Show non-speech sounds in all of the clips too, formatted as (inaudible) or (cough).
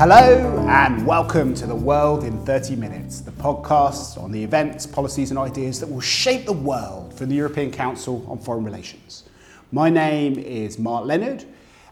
Hello, and welcome to The World in 30 Minutes, the podcast on the events, policies, and ideas that will shape the world from the European Council on Foreign Relations. My name is Mark Leonard,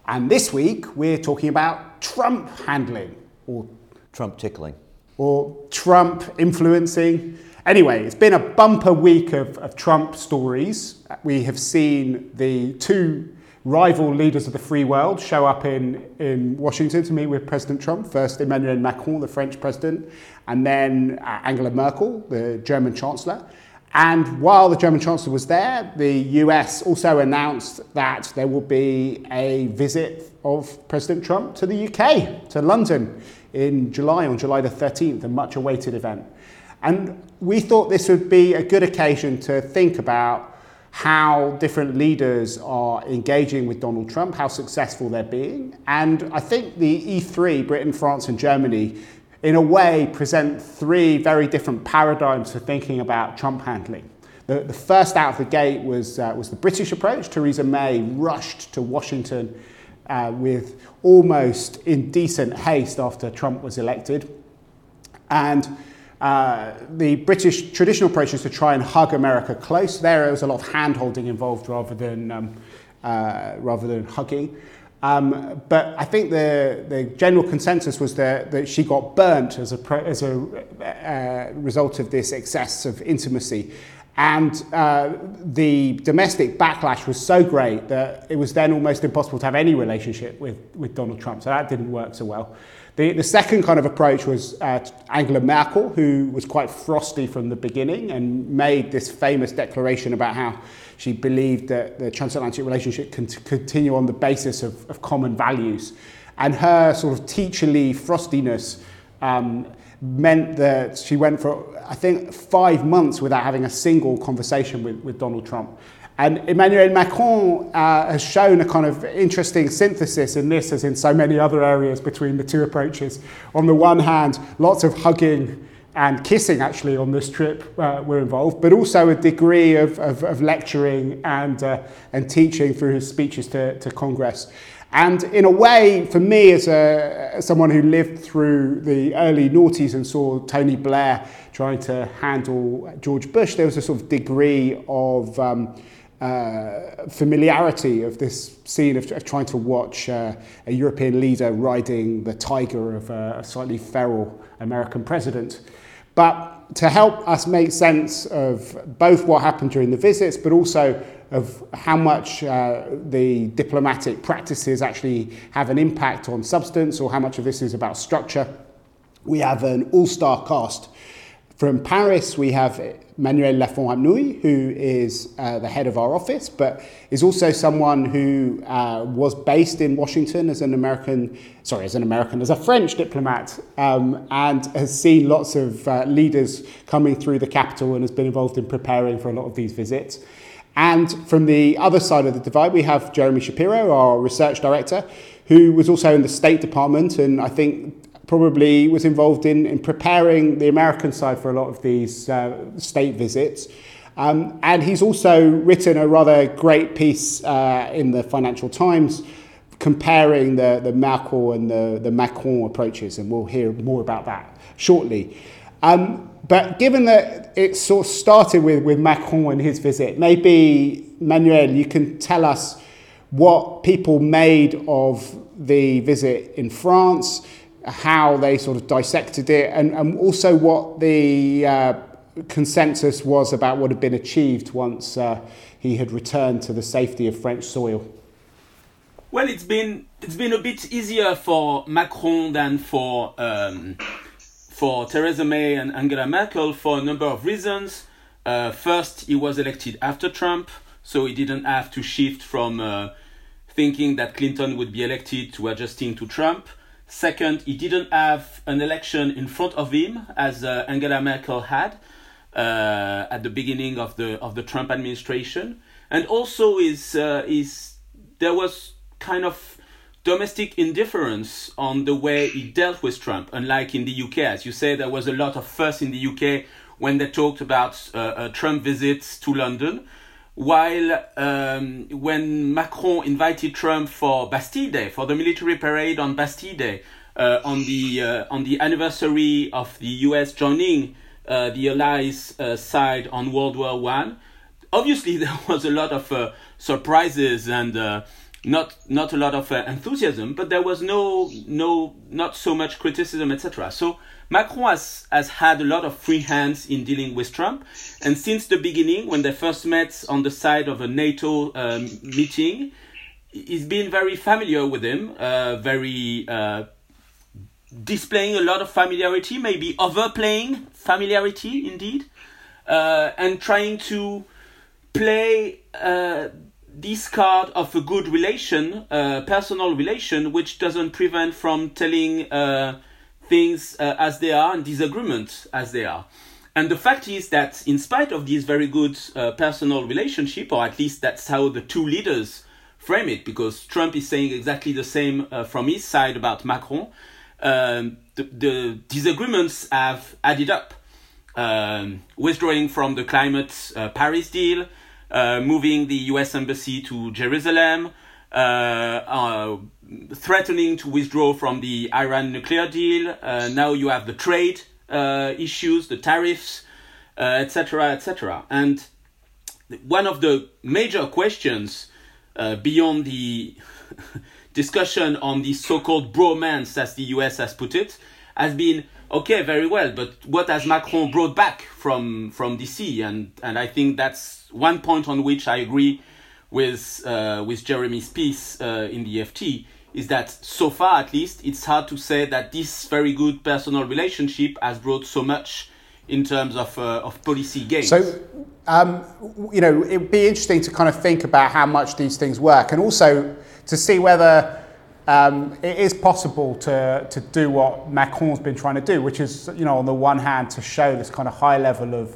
and this week we're talking about Trump handling, or Trump tickling. or Trump influencing. Anyway, it's been a bumper week of, of Trump stories. We have seen the two rival leaders of the free world show up in, in Washington to meet with President Trump. First, Emmanuel Macron, the French president, and then uh, Angela Merkel, the German chancellor. And while the German chancellor was there, the US also announced that there will be a visit of President Trump to the UK, to London, in July, on July the 13th, a much awaited event. And we thought this would be a good occasion to think about how different leaders are engaging with Donald Trump, how successful they're being. And I think the E3, Britain, France, and Germany, in a way, present three very different paradigms for thinking about Trump handling. The, the first out of the gate was, uh, was the British approach. Theresa May rushed to Washington uh, with almost indecent haste after Trump was elected. And uh, the British traditional approach is to try and hug America close. There was a lot of hand holding involved rather than, um, uh, rather than hugging. Um, but I think the, the general consensus was that, that she got burnt as a, as a uh, result of this excess of intimacy. And uh, the domestic backlash was so great that it was then almost impossible to have any relationship with, with Donald Trump. So that didn't work so well. The, the second kind of approach was uh, Angela Merkel, who was quite frosty from the beginning and made this famous declaration about how she believed that the transatlantic relationship can continue on the basis of, of common values. And her sort of teacherly frostiness um, meant that she went for, I think, five months without having a single conversation with, with Donald Trump. And Emmanuel Macron uh, has shown a kind of interesting synthesis in this, as in so many other areas, between the two approaches. On the one hand, lots of hugging and kissing actually on this trip uh, were involved, but also a degree of, of, of lecturing and, uh, and teaching through his speeches to, to Congress. And in a way, for me, as, a, as someone who lived through the early noughties and saw Tony Blair trying to handle George Bush, there was a sort of degree of um, uh, familiarity of this scene of, of trying to watch uh, a European leader riding the tiger of a, a slightly feral American president. But to help us make sense of both what happened during the visits, but also of how much uh, the diplomatic practices actually have an impact on substance or how much of this is about structure, we have an all-star cast. From Paris, we have Manuel Lafont-Rapnouil, who is uh, the head of our office, but is also someone who uh, was based in Washington as an American, sorry, as an American, as a French diplomat, um, and has seen lots of uh, leaders coming through the capital and has been involved in preparing for a lot of these visits. And from the other side of the divide, we have Jeremy Shapiro, our research director, who was also in the State Department and I think probably was involved in, in preparing the American side for a lot of these uh, state visits. Um, and he's also written a rather great piece uh, in the Financial Times comparing the, the Merkel and the, the Macron approaches, and we'll hear more about that shortly. Um, but given that it sort of started with, with Macron and his visit, maybe, Manuel, you can tell us what people made of the visit in France, how they sort of dissected it, and, and also what the uh, consensus was about what had been achieved once uh, he had returned to the safety of French soil. Well, it's been it's been a bit easier for Macron than for um, for Theresa May and Angela Merkel for a number of reasons. Uh, first, he was elected after Trump, so he didn't have to shift from uh, thinking that Clinton would be elected to adjusting to Trump. Second, he didn't have an election in front of him as uh, Angela Merkel had uh, at the beginning of the of the Trump administration, and also is uh, is there was kind of domestic indifference on the way he dealt with Trump. Unlike in the UK, as you say, there was a lot of fuss in the UK when they talked about uh, uh, Trump visits to London. While um, when Macron invited Trump for Bastille Day, for the military parade on Bastille Day, uh, on the uh, on the anniversary of the U.S. joining uh, the Allies uh, side on World War One. Obviously, (laughs) there was a lot of uh, surprises and not not a lot of enthusiasm, but there was no no not so much criticism, etc. So Macron has, has had a lot of free hands in dealing with Trump. And since the beginning, when they first met on the side of a NATO um, meeting, he's been very familiar with him, uh, very uh, displaying a lot of familiarity, maybe overplaying familiarity indeed, uh, and trying to play uh, this card of a good relation, uh, personal relation, which doesn't prevent from telling uh, things uh, as they are and disagreements as they are. And the fact is that, in spite of this very good uh, personal relationship, or at least that's how the two leaders frame it, because Trump is saying exactly the same uh, from his side about Macron, um, the, the, disagreements have added up. Um, withdrawing from the climate uh, Paris deal, moving the US embassy to Jerusalem, uh, uh, threatening to withdraw from the Iran nuclear deal. Uh, now you have the trade issues, the tariffs, etc., etc. And one of the major questions beyond the (laughs) discussion on the so-called bromance, as the US has put it, has been okay, very well, but what has Macron brought back from from DC? And and I think that's one point on which I agree with uh, with Jeremy's piece uh, in the FT is that so far at least it's hard to say that this very good personal relationship has brought so much in terms of uh, of policy gains. So. Um, you know, it would be interesting to kind of think about how much these things work, and also to see whether um, it is possible to, to do what Macron's been trying to do, which is, you know, on the one hand, to show this kind of high level of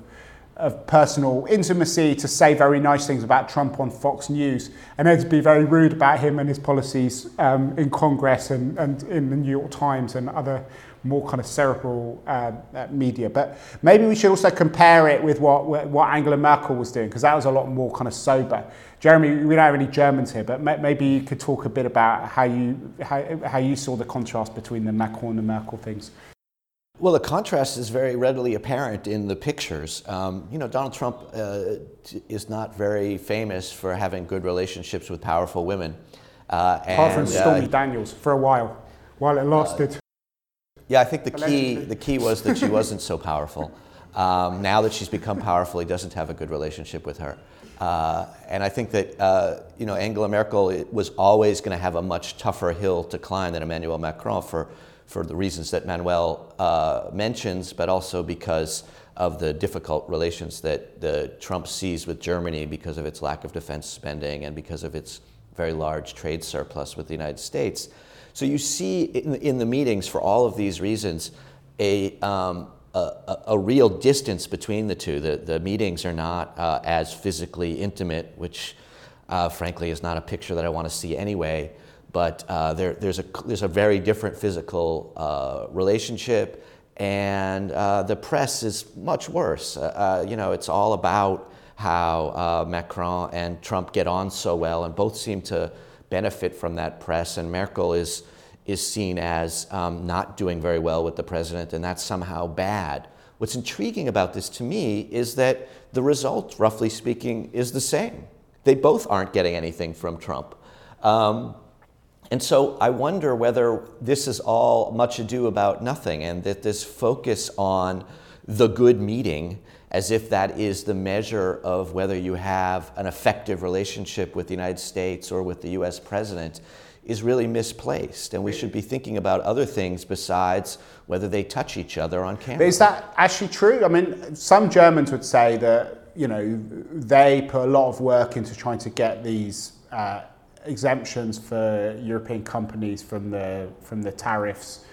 of personal intimacy to say very nice things about Trump on Fox News, and then to be very rude about him and his policies um, in Congress and, and in the New York Times and other more kind of cerebral uh, uh, media. But maybe we should also compare it with what, what Angela Merkel was doing, because that was a lot more kind of sober. Jeremy, we don't have any Germans here, but maybe you could talk a bit about how you, how, how you saw the contrast between the Macron and Merkel things. Well, the contrast is very readily apparent in the pictures. Um, you know, Donald Trump uh, is not very famous for having good relationships with powerful women. Uh, Apart from Stormy uh, Daniels for a while, while it lasted. yeah, I think the key, the key was that she wasn't so powerful. Um, now that she's become powerful, he doesn't have a good relationship with her. Uh, and I think that uh, you know Angela Merkel was always going to have a much tougher hill to climb than Emmanuel Macron for for the reasons that Manuel uh, mentions, but also because of the difficult relations that the Trump sees with Germany because of its lack of defense spending and because of its very large trade surplus with the United States. So you see in, in the meetings, for all of these reasons, a, um, a, a, real distance between the two. The, the meetings are not uh, as physically intimate, which uh, frankly is not a picture that I want to see anyway but uh, there, there's, a, there's a very different physical uh, relationship, and uh, the press is much worse. Uh, uh, you know, it's all about how uh, Macron and Trump get on so well, and both seem to benefit from that press, and Merkel is, is seen as um, not doing very well with the president, and that's somehow bad. What's intriguing about this to me is that the result, roughly speaking, is the same. They both aren't getting anything from Trump. Um, and so I wonder whether this is all much ado about nothing and that this focus on the good meeting as if that is the measure of whether you have an effective relationship with the United States or with the US president is really misplaced. And we should be thinking about other things besides whether they touch each other on camera. But is that actually true? I mean, some Germans would say that, you know, they put a lot of work into trying to get these. Uh, exemptions for European companies from the from the tariffs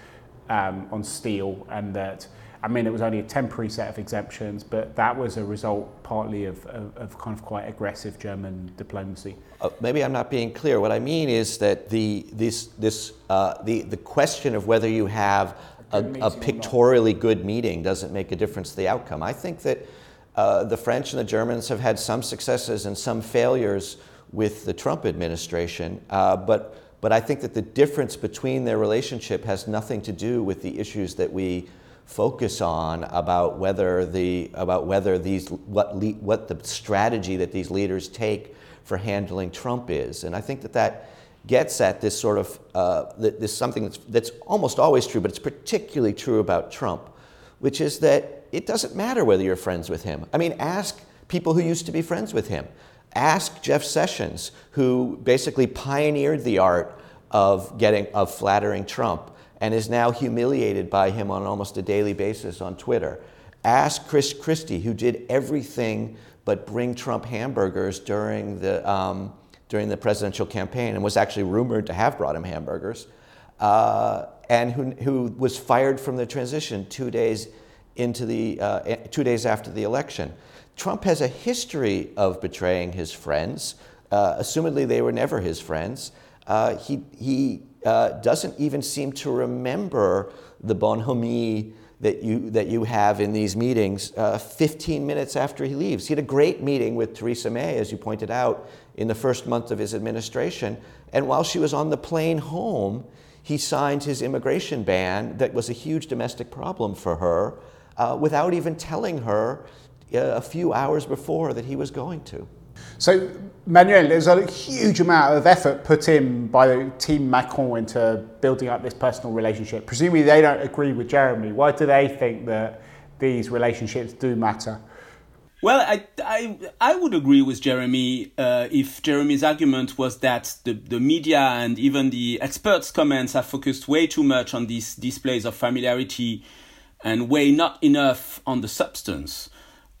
um, on steel, and that I mean it was only a temporary set of exemptions, but that was a result partly of, of, of kind of quite aggressive German diplomacy. Uh, maybe I'm not being clear. What I mean is that the this this uh, the the question of whether you have a, a pictorially good meeting doesn't make a difference to the outcome. I think that. Uh, the French and the Germans have had some successes and some failures with the Trump administration, uh, but But I think that the difference between their relationship has nothing to do with the issues that we focus on about whether the about whether these what le, what the strategy that these leaders take for handling Trump is, and I think that that gets at this sort of uh, this something that's, that's almost always true, but it's particularly true about Trump, which is that it doesn't matter whether you're friends with him. I mean, ask people who used to be friends with him. Ask Jeff Sessions, who basically pioneered the art of getting of flattering Trump and is now humiliated by him on almost a daily basis on Twitter. Ask Chris Christie, who did everything but bring Trump hamburgers during the um, during the presidential campaign and was actually rumored to have brought him hamburgers, uh, and who, who was fired from the transition two days into the uh, two days after the election. Trump has a history of betraying his friends. Uh, assumedly, they were never his friends. Uh, he he uh, doesn't even seem to remember the bonhomie that you, that you have in these meetings uh, 15 minutes after he leaves. He had a great meeting with Theresa May, as you pointed out, in the first month of his administration. And while she was on the plane home, he signed his immigration ban that was a huge domestic problem for her uh, without even telling her a few hours before that he was going to. So, Manuel, there's a huge amount of effort put in by the Team Macron into building up this personal relationship. Presumably, they don't agree with Jeremy. Why do they think that these relationships do matter? Well, I, I, I would agree with Jeremy uh, if Jeremy's argument was that the, the media and even the experts' comments have focused way too much on these displays of familiarity and way not enough on the substance.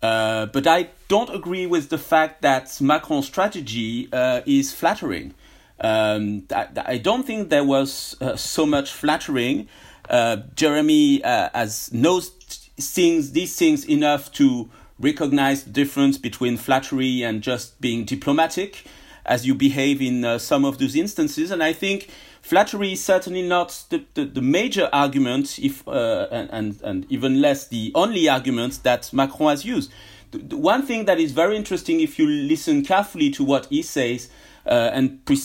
Uh, but I don't agree with the fact that Macron's strategy uh, is flattering. Um, I, I, don't think there was uh, so much flattering. Uh, Jeremy uh, has knows things, these things enough to recognize the difference between flattery and just being diplomatic, as you behave in some of those instances. And I think Flattery is certainly not the, the, the major argument, if uh, and, and, and even less the only argument that Macron has used. The, the one thing that is very interesting, if you listen carefully to what he says, uh, and pre-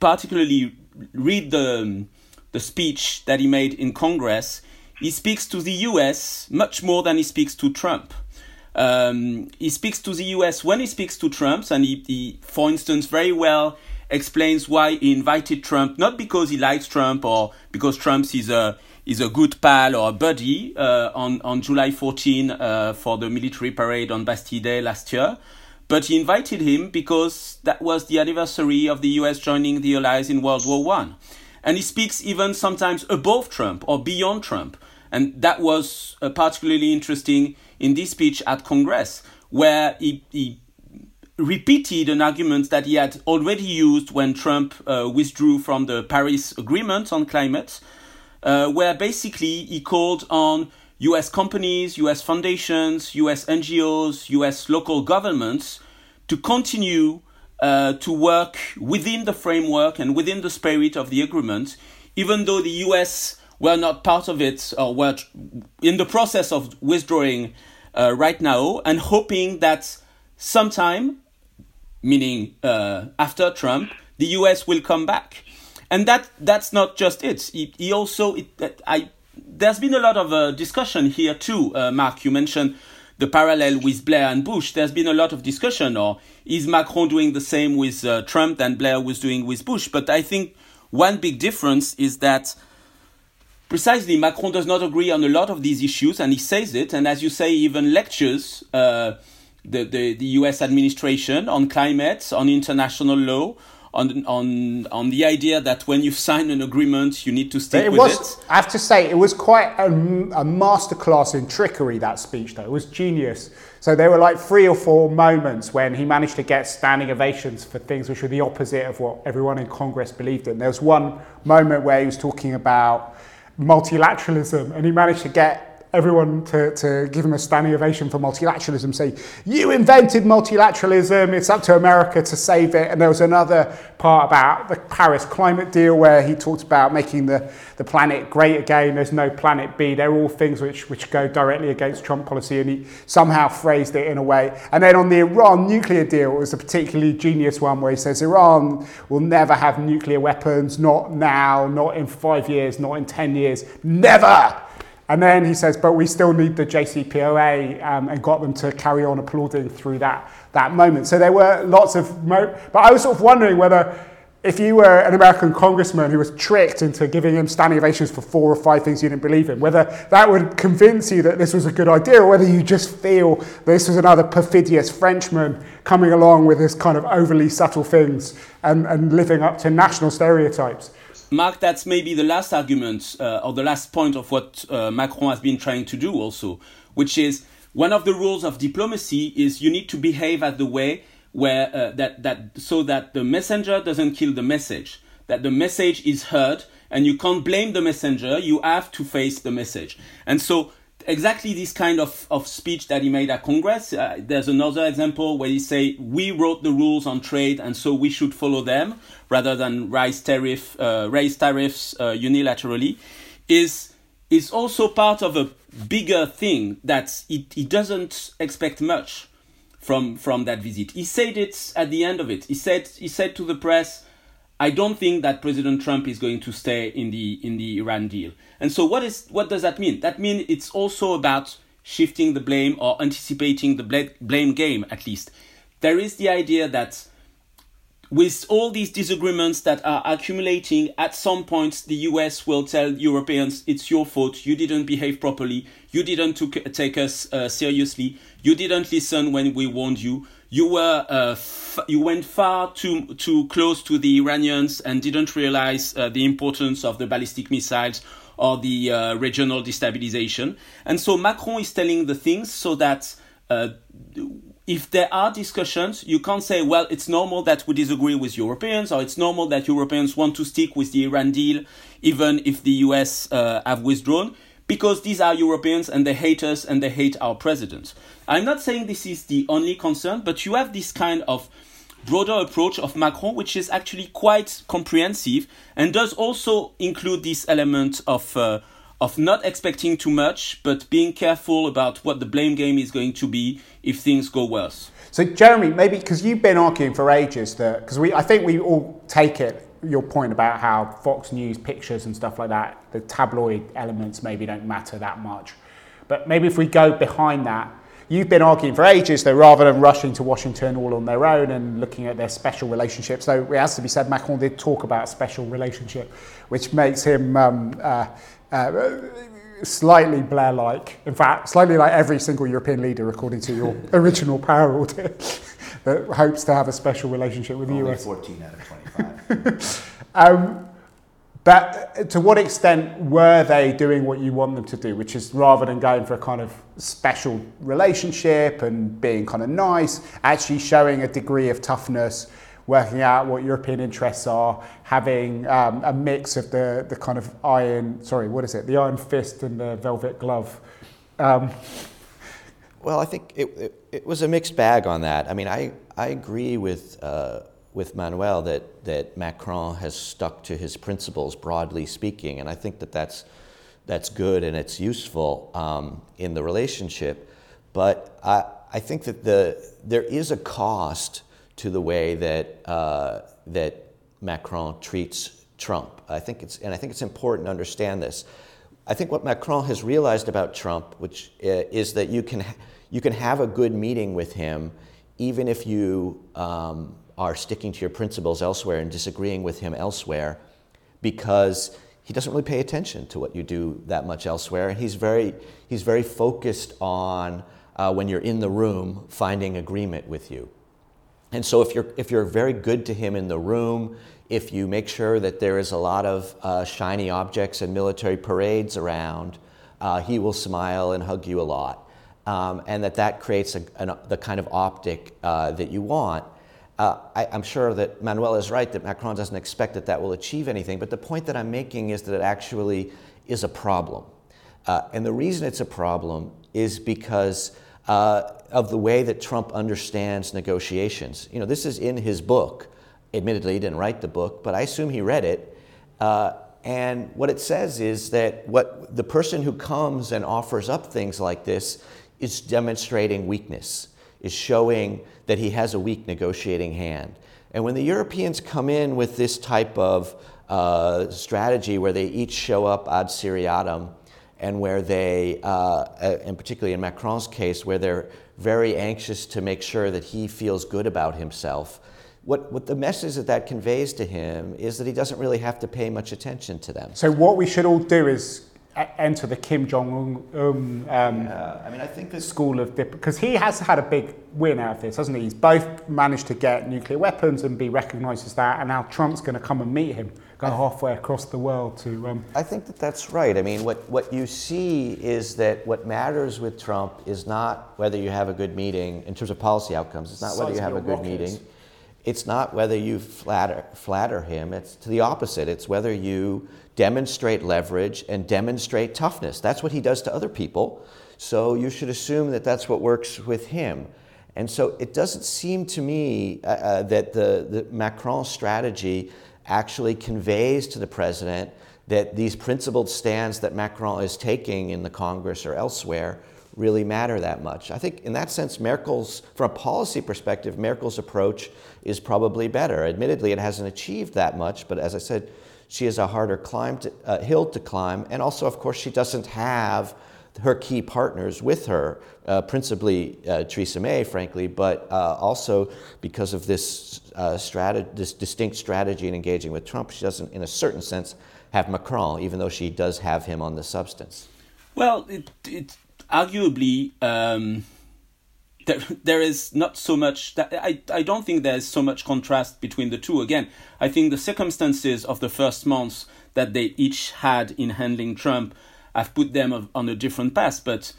particularly read the the speech that he made in Congress, he speaks to the U.S. much more than he speaks to Trump. Um, he speaks to the U.S. when he speaks to Trump, and he, he for instance, very well explains why he invited Trump, not because he likes Trump or because Trump is a is a good pal or a buddy uh, on on July 14 uh, for the military parade on Bastille Day last year, but he invited him because that was the anniversary of the U.S. joining the Allies in World War One, and he speaks even sometimes above Trump or beyond Trump, and that was uh, particularly interesting in this speech at Congress where he, he repeated an argument that he had already used when Trump uh, withdrew from the Paris Agreement on climate, uh, where basically he called on US companies, US foundations, US NGOs, US local governments to continue uh, to work within the framework and within the spirit of the agreement, even though the US were not part of it or were in the process of withdrawing uh, right now, and hoping that sometime meaning uh, after Trump, the U.S. will come back, and that that's not just it. He, he also it, I there's been a lot of uh, discussion here too. Uh, Mark, you mentioned the parallel with Blair and Bush. There's been a lot of discussion, or is Macron doing the same with uh, Trump than Blair was doing with Bush? But I think one big difference is that precisely Macron does not agree on a lot of these issues, and he says it, and as you say, even lectures. The, the, the US administration on climate, on international law, on on on the idea that when you sign an agreement, you need to stick it with was, it. I have to say, it was quite a, a masterclass in trickery. That speech, though, it was genius. So there were like three or four moments when he managed to get standing ovations for things which were the opposite of what everyone in Congress believed in. There was one moment where he was talking about multilateralism, and he managed to get everyone to, to give him a standing ovation for multilateralism, say, you invented multilateralism, it's up to America to save it. And there was another part about the Paris climate deal where he talked about making the, the planet great again, there's no planet B. They're all things which, which go directly against Trump policy, and he somehow phrased it in a way. And then on the Iran nuclear deal, it was a particularly genius one where he says Iran will never have nuclear weapons, not now, not in five years, not in 10 years, never! And then he says, but we still need the JCPOA um, and got them to carry on applauding through that, that moment. So there were lots of, mo- but I was sort of wondering whether if you were an American congressman who was tricked into giving him standing ovations for four or five things you didn't believe in, whether that would convince you that this was a good idea or whether you just feel this was another perfidious Frenchman coming along with his kind of overly subtle things and, and living up to national stereotypes. Mark, that's maybe the last argument uh, or the last point of what uh, Macron has been trying to do also, which is one of the rules of diplomacy is you need to behave at the way where uh, that that so that the messenger doesn't kill the message, that the message is heard, and you can't blame the messenger. You have to face the message, and so exactly this kind of, of speech that he made at Congress. Uh, there's another example where he say we wrote the rules on trade and so we should follow them rather than raise tariff uh, raise tariffs uh, unilaterally. Is is also part of a bigger thing that he, he doesn't expect much from from that visit. He said it at the end of it. He said he said to the press, "I don't think that President Trump is going to stay in the in the Iran deal." And so, what is what does that mean? That means it's also about shifting the blame or anticipating the blame game. At least there is the idea that with all these disagreements that are accumulating, at some point the US will tell Europeans, it's your fault, you didn't behave properly, you didn't took, take us uh, seriously, you didn't listen when we warned you, you were uh, f- you went far too too close to the Iranians and didn't realize uh, the importance of the ballistic missiles or the uh, regional destabilization. And so Macron is telling the things so that uh, if there are discussions, you can't say, well, it's normal that we disagree with Europeans, or it's normal that Europeans want to stick with the Iran deal, even if the US uh, have withdrawn, because these are Europeans and they hate us and they hate our president. I'm not saying this is the only concern, but you have this kind of broader approach of Macron, which is actually quite comprehensive and does also include this element of. Uh, of not expecting too much, but being careful about what the blame game is going to be if things go worse. So, Jeremy, maybe because you've been arguing for ages that because we, I think we all take it your point about how Fox News pictures and stuff like that, the tabloid elements maybe don't matter that much. But maybe if we go behind that, you've been arguing for ages that rather than rushing to Washington all on their own and looking at their special relationship, so it has to be said, Macron did talk about a special relationship, which makes him um, uh, uh, slightly Blair-like. In fact, slightly like every single European leader, according to your (laughs) original power audit, (laughs) that hopes to have a special relationship with Only the US. 14 out of (laughs) 25. um, but to what extent were they doing what you want them to do, which is rather than going for a kind of special relationship and being kind of nice, actually showing a degree of toughness working out what European interests are, having um, a mix of the, the kind of iron, sorry, what is it, the iron fist and the velvet glove. Um, well, I think it, it, it, was a mixed bag on that. I mean, I, I agree with, uh, with Manuel that, that Macron has stuck to his principles, broadly speaking, and I think that that's, that's good and it's useful um, in the relationship. But I, I think that the, there is a cost to the way that, uh, that Macron treats Trump. I think it's, and I think it's important to understand this. I think what Macron has realized about Trump, which uh, is that you can, you can have a good meeting with him even if you um, are sticking to your principles elsewhere and disagreeing with him elsewhere, because he doesn't really pay attention to what you do that much elsewhere. And he's very, he's very focused on uh, when you're in the room finding agreement with you. And so if you're, if you're very good to him in the room, if you make sure that there is a lot of uh, shiny objects and military parades around, uh, he will smile and hug you a lot. Um, and that that creates a, an, the kind of optic uh, that you want. Uh, I, am sure that Manuel is right that Macron doesn't expect that that will achieve anything, but the point that I'm making is that it actually is a problem. Uh, and the reason it's a problem is because uh, of the way that Trump understands negotiations. You know, this is in his book. Admittedly, he didn't write the book, but I assume he read it. Uh, and what it says is that what the person who comes and offers up things like this is demonstrating weakness, is showing that he has a weak negotiating hand. And when the Europeans come in with this type of uh, strategy where they each show up ad seriatim, and where they, uh, uh, and particularly in Macron's case, where they're very anxious to make sure that he feels good about himself, what, what the message that that conveys to him is that he doesn't really have to pay much attention to them. So what we should all do is enter the Kim Jong Un um, yeah, I mean, I think this school of because he has had a big win out of this, hasn't he? He's both managed to get nuclear weapons and be recognised as that, and now Trump's going to come and meet him, go halfway across the world to. Um, I think that that's right. I mean, what what you see is that what matters with Trump is not whether you have a good meeting in terms of policy outcomes. It's not whether you have a good meeting. It's not whether you flatter flatter him. It's to the opposite. It's whether you demonstrate leverage and demonstrate toughness. That's what he does to other people. So you should assume that that's what works with him. And so it doesn't seem to me uh, uh, that the, the Macron strategy actually conveys to the president that these principled stands that Macron is taking in the Congress or elsewhere really matter that much. I think in that sense, Merkel's, from a policy perspective, Merkel's approach is probably better. Admittedly, it hasn't achieved that much, but as I said, she has a harder climb to, uh, hill to climb. And also, of course, she doesn't have her key partners with her, uh, principally uh, Theresa May, frankly, but uh, also because of this, uh, strat- this distinct strategy in engaging with Trump, she doesn't, in a certain sense, have Macron, even though she does have him on the substance. Well, it, it arguably. Um there, there is not so much that I, I don't think there's so much contrast between the two again i think the circumstances of the first months that they each had in handling trump have put them on a different path but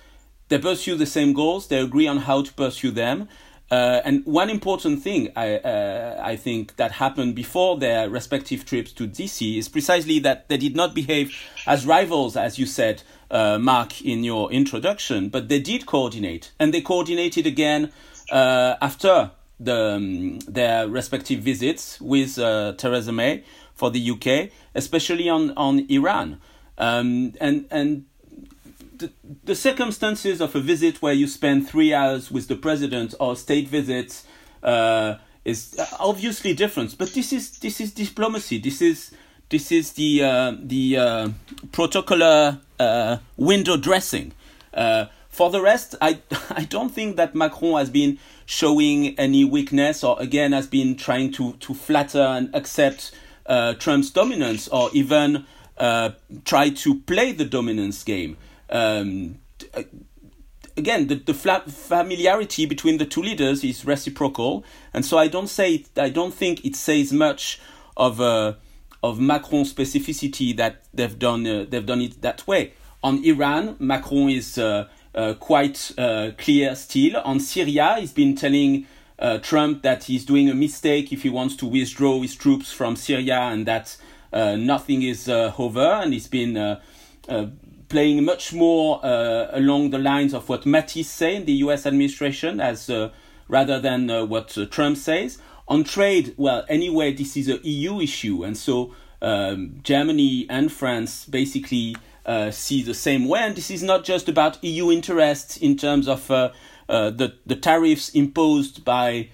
they pursue the same goals. They agree on how to pursue them. Uh, and one important thing I, uh, I think that happened before their respective trips to DC is precisely that they did not behave as rivals, as you said, uh, Mark, in your introduction, but they did coordinate, and they coordinated again uh, after the, um, their respective visits with uh, Theresa May for the UK, especially on on Iran, um, and and the, the circumstances of a visit where you spend three hours with the president or state visits uh, is obviously different. But this is this is diplomacy. This is this is the uh, the uh, protocolar uh, window dressing. Uh, for the rest, I (laughs) I don't think that Macron has been showing any weakness or again has been trying to to flatter and accept uh, Trump's dominance or even try to play the dominance game um, again, the, the familiarity between the two leaders is reciprocal, and so I don't say I don't think it says much of uh, of Macron specificity that they've done uh, they've done it that way. On Iran, Macron is uh, uh quite uh, clear still. On Syria, he's been telling uh, Trump that he's doing a mistake if he wants to withdraw his troops from Syria and that nothing is over, and he's been playing much more uh, along the lines of what Mattis say in the U.S. administration, as uh, rather than uh, what uh, Trump says. On trade, well, anyway, this is a EU issue, and so um, Germany and France basically uh, see the same way. And this is not just about EU interests in terms of uh, the the tariffs imposed by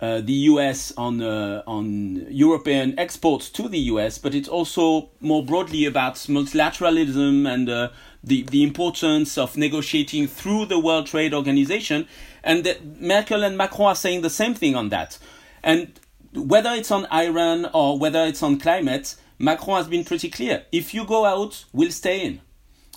uh, the US on uh, on European exports to the US, but it's also more broadly about multilateralism and uh, the the importance of negotiating through the World Trade Organization. And Merkel and Macron are saying the same thing on that. And whether it's on Iran or whether it's on climate, Macron has been pretty clear. If you go out, we'll stay in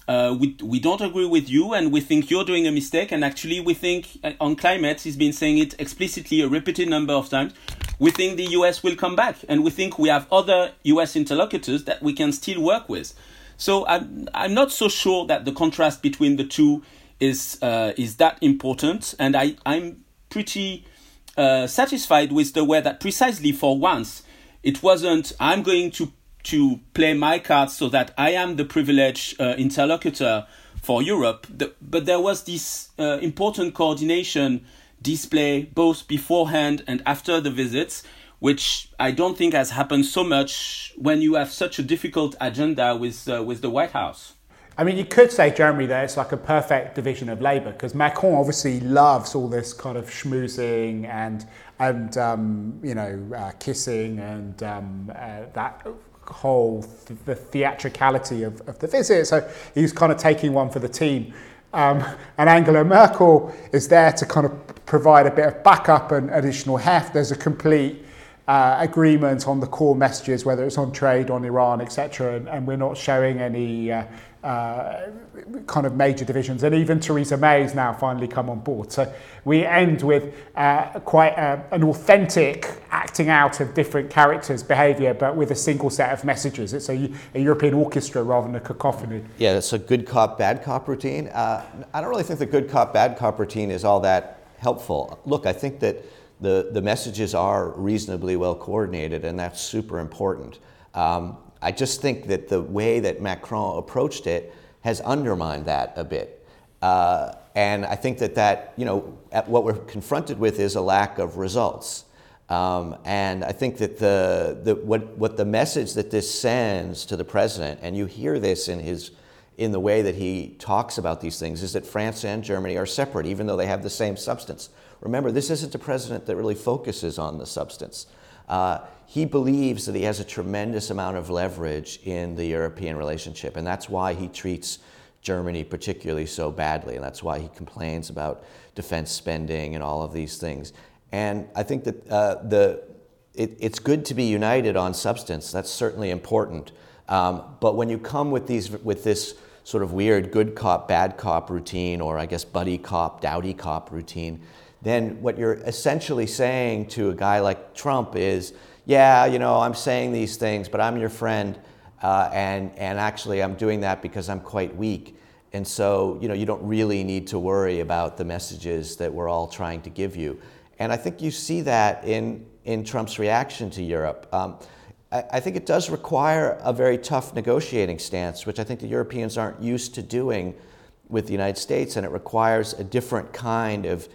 uh, we, we don't agree with you and we think you're doing a mistake. And actually, we think uh, on climate, he's been saying it explicitly a repeated number of times. We think the US will come back and we think we have other US interlocutors that we can still work with. So I'm, I'm not so sure that the contrast between the two is, uh, is that important. And I, I'm pretty uh, satisfied with the way that precisely for once, it wasn't, I'm going to to play my cards so that I am the privileged uh, interlocutor for Europe. The, but there was this uh, important coordination display both beforehand and after the visits, which I don't think has happened so much when you have such a difficult agenda with uh, with the White House. I mean, you could say Germany there, it's like a perfect division of labour because Macron obviously loves all this kind of schmoozing and, and um, you know, uh, kissing and um, uh, that whole th- the theatricality of, of the visit. So he's kind of taking one for the team. Um, and Angela Merkel is there to kind of provide a bit of backup and additional heft. There's a complete uh, agreement on the core messages, whether it's on trade, on Iran, etc., and, and we're not showing any uh, uh, kind of major divisions, and even Theresa May has now finally come on board. So we end with uh, quite a, an authentic acting out of different characters' behaviour, but with a single set of messages. It's a, a, European orchestra rather than a cacophony. Yeah, it's a good cop, bad cop routine. Uh, I don't really think the good cop, bad cop routine is all that helpful. Look, I think that the, the messages are reasonably well coordinated, and that's super important. Um, I just think that the way that Macron approached it has undermined that a bit. Uh, and I think that that, you know, what we're confronted with is a lack of results. Um, and I think that the, the, what, what the message that this sends to the president, and you hear this in, his, in the way that he talks about these things, is that France and Germany are separate, even though they have the same substance. Remember, this isn't a president that really focuses on the substance. Uh, he believes that he has a tremendous amount of leverage in the European relationship, and that's why he treats Germany particularly so badly, and that's why he complains about defense spending and all of these things. And I think that uh, the, it, it's good to be united on substance. That's certainly important. Um, but when you come with these with this sort of weird good cop bad cop routine, or I guess buddy cop dowdy cop routine, then what you're essentially saying to a guy like Trump is yeah, you know, I'm saying these things, but I'm your friend, uh, and, and actually I'm doing that because I'm quite weak. And so, you know, you don't really need to worry about the messages that we're all trying to give you. And I think you see that in, in Trump's reaction to Europe. Um, I, I think it does require a very tough negotiating stance, which I think the Europeans aren't used to doing with the United States, and it requires a different kind of,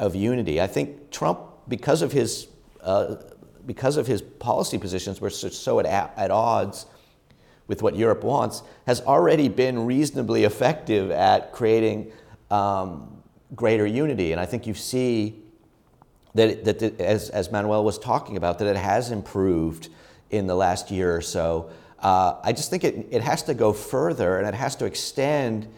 of unity. I think Trump, because of his uh, because of his policy positions, are so at, at odds with what Europe wants, has already been reasonably effective at creating um, greater unity. And I think you see that, that as, as Manuel was talking about, that it has improved in the last year or so. Uh, I just think it, it has to go further and it has to extend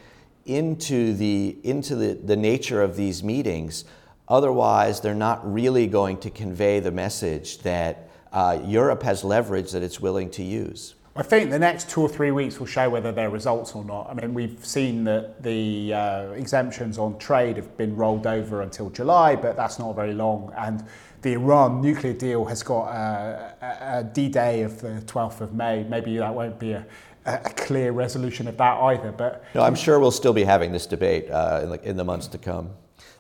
into the, into the, the nature of these meetings Otherwise, they're not really going to convey the message that uh, Europe has leverage that it's willing to use. I think the next two or three weeks will show whether there are results or not. I mean, we've seen that the uh, exemptions on trade have been rolled over until July, but that's not very long. And the Iran nuclear deal has got a, a, a D-Day of the 12th of May. Maybe that won't be a, a clear resolution of that either. But no, I'm sure we'll still be having this debate uh, in, the, in the months to come.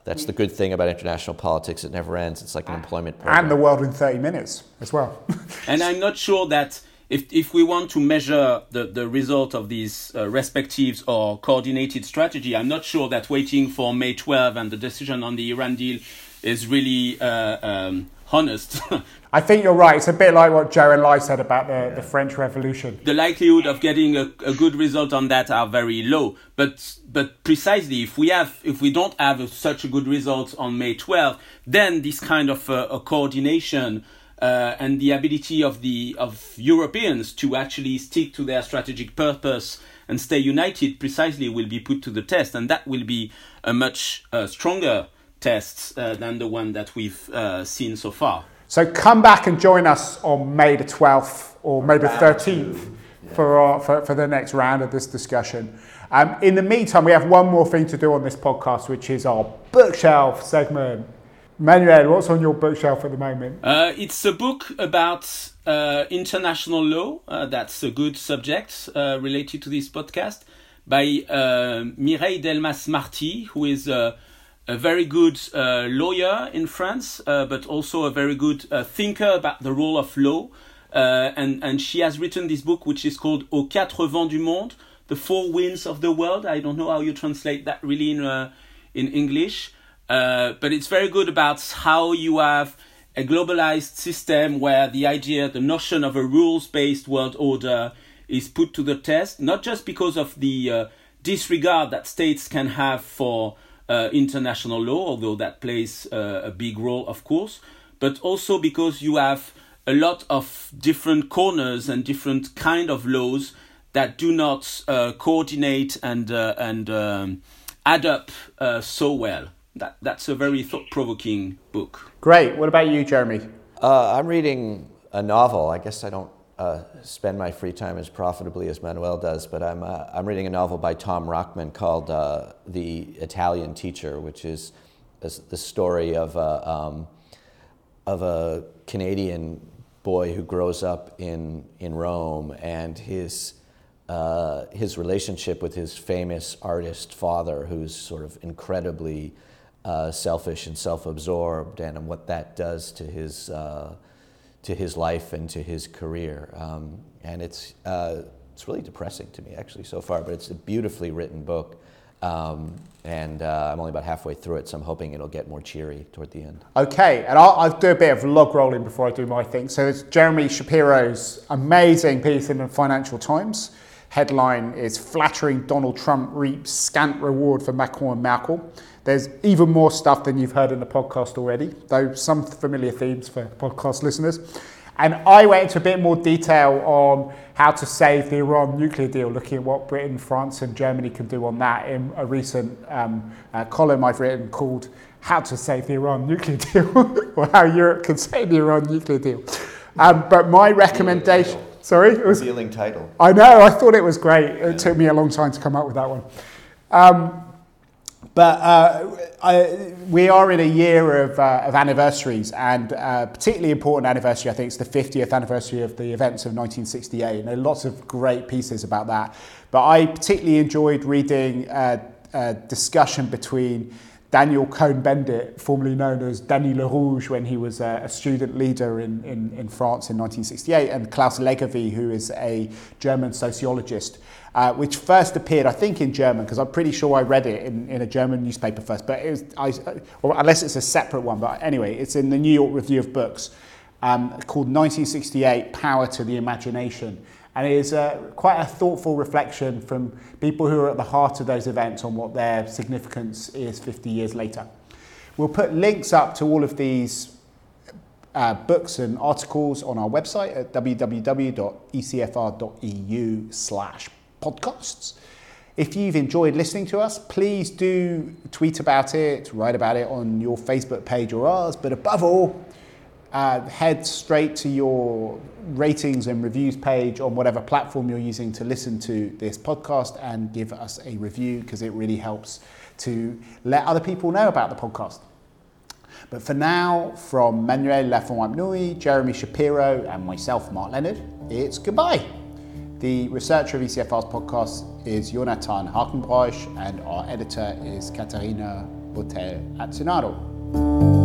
That's the good thing about international politics. It never ends. It's like an employment program. And the world in 30 minutes as well. (laughs) and I'm not sure that if, if we want to measure the, the result of these uh, respectives or coordinated strategy, I'm not sure that waiting for May 12 and the decision on the Iran deal is really uh, um, honest. (laughs) I think you're right. It's a bit like what Zhou Enlai said about the, yeah. the French Revolution. The likelihood of getting a, a, good result on that are very low. But but precisely, if we have if we don't have a, such a good result on May 12th, then this kind of uh, a coordination uh, and the ability of the of Europeans to actually stick to their strategic purpose and stay united precisely will be put to the test, and that will be a much uh, stronger test uh, than the one that we've uh, seen so far. So come back and join us on May the 12th or May the 13th for, our, for, for the next round of this discussion. Um, in the meantime, we have one more thing to do on this podcast, which is our bookshelf segment. Manuel, what's on your bookshelf at the moment? Uh, it's a book about uh, international law. Uh, that's a good subject uh, related to this podcast by uh, Mireille Delmas Marty, who is a a very good uh, lawyer in France, uh, but also a very good uh, thinker about the role of law. Uh, and, and she has written this book, which is called Aux quatre vents du monde, the four winds of the world. I don't know how you translate that really in uh, in English, uh, but it's very good about how you have a globalized system where the idea, the notion of a rules-based world order is put to the test, not just because of the disregard that states can have for uh, international law, although that plays uh, a big role, of course, but also because you have a lot of different corners and different kind of laws that do not uh, coordinate and uh, and um, add up uh, so well. That that's a very thought-provoking book. Great. What about you, Jeremy? Uh, I'm reading a novel. I guess I don't uh, spend my free time as profitably as Manuel does, but I'm uh, I'm reading a novel by Tom Rachman called The Italian Teacher, which is the story of a um, of a Canadian boy who grows up in in Rome and his uh, his relationship with his famous artist father, who's sort of incredibly uh, selfish and self-absorbed, and what that does to his uh, to his life and to his career. Um, and it's uh, it's really depressing to me actually so far, but it's a beautifully written book. Um, and uh, I'm only about halfway through it, so I'm hoping it'll get more cheery toward the end. Okay, and I'll, I'll, do a bit of log rolling before I do my thing. So it's Jeremy Shapiro's amazing piece in the Financial Times. Headline is Flattering Donald Trump Reaps Scant Reward for Macron and Merkel. There's even more stuff than you've heard in the podcast already, though some familiar themes for podcast listeners. And I went into a bit more detail on how to save the Iran nuclear deal, looking at what Britain, France, and Germany can do on that in a recent um, uh, column I've written called How to Save the Iran Nuclear (laughs) Deal, or How Europe Can Save the Iran Nuclear Deal. Um, but my recommendation. Sorry? It was, Revealing title. I know, I thought it was great. It yeah. took me a long time to come up with that one. Um, but uh, I, we are in a year of, uh, of anniversaries, and uh, particularly important anniversary. I think it's the 50th anniversary of the events of 1968, and there are lots of great pieces about that. But I particularly enjoyed reading uh, a discussion between Daniel Cohn-Bendit, formerly known as Danny Le Rouge when he was a, a student leader in, in, in France in 1968, and Claus Leggewie, who is a German sociologist uh, which first appeared, I think, in German, because I'm pretty sure I read it in, in a German newspaper first, but it was, I, or unless it's a separate one, but anyway, it's in the New York Review of Books um, called 1968 Power to the Imagination. And it is uh, quite a thoughtful reflection from people who are at the heart of those events on what their significance is 50 years later. We'll put links up to all of these uh, books and articles on our website at www.ecfr.eu slash podcasts. If you've enjoyed listening to us, please do tweet about it, write about it on your Facebook page or ours, but above all, uh, head straight to your ratings and reviews page on whatever platform you're using to listen to this podcast and give us a review because it really helps to let other people know about the podcast. But for now, from Manuel Lafont Jeremy Shapiro, and myself, Mark Leonard, it's goodbye. The researcher of ECFR's podcast is Jonathan Hackenbroich, and our editor is Katarina Botel Atsunaro.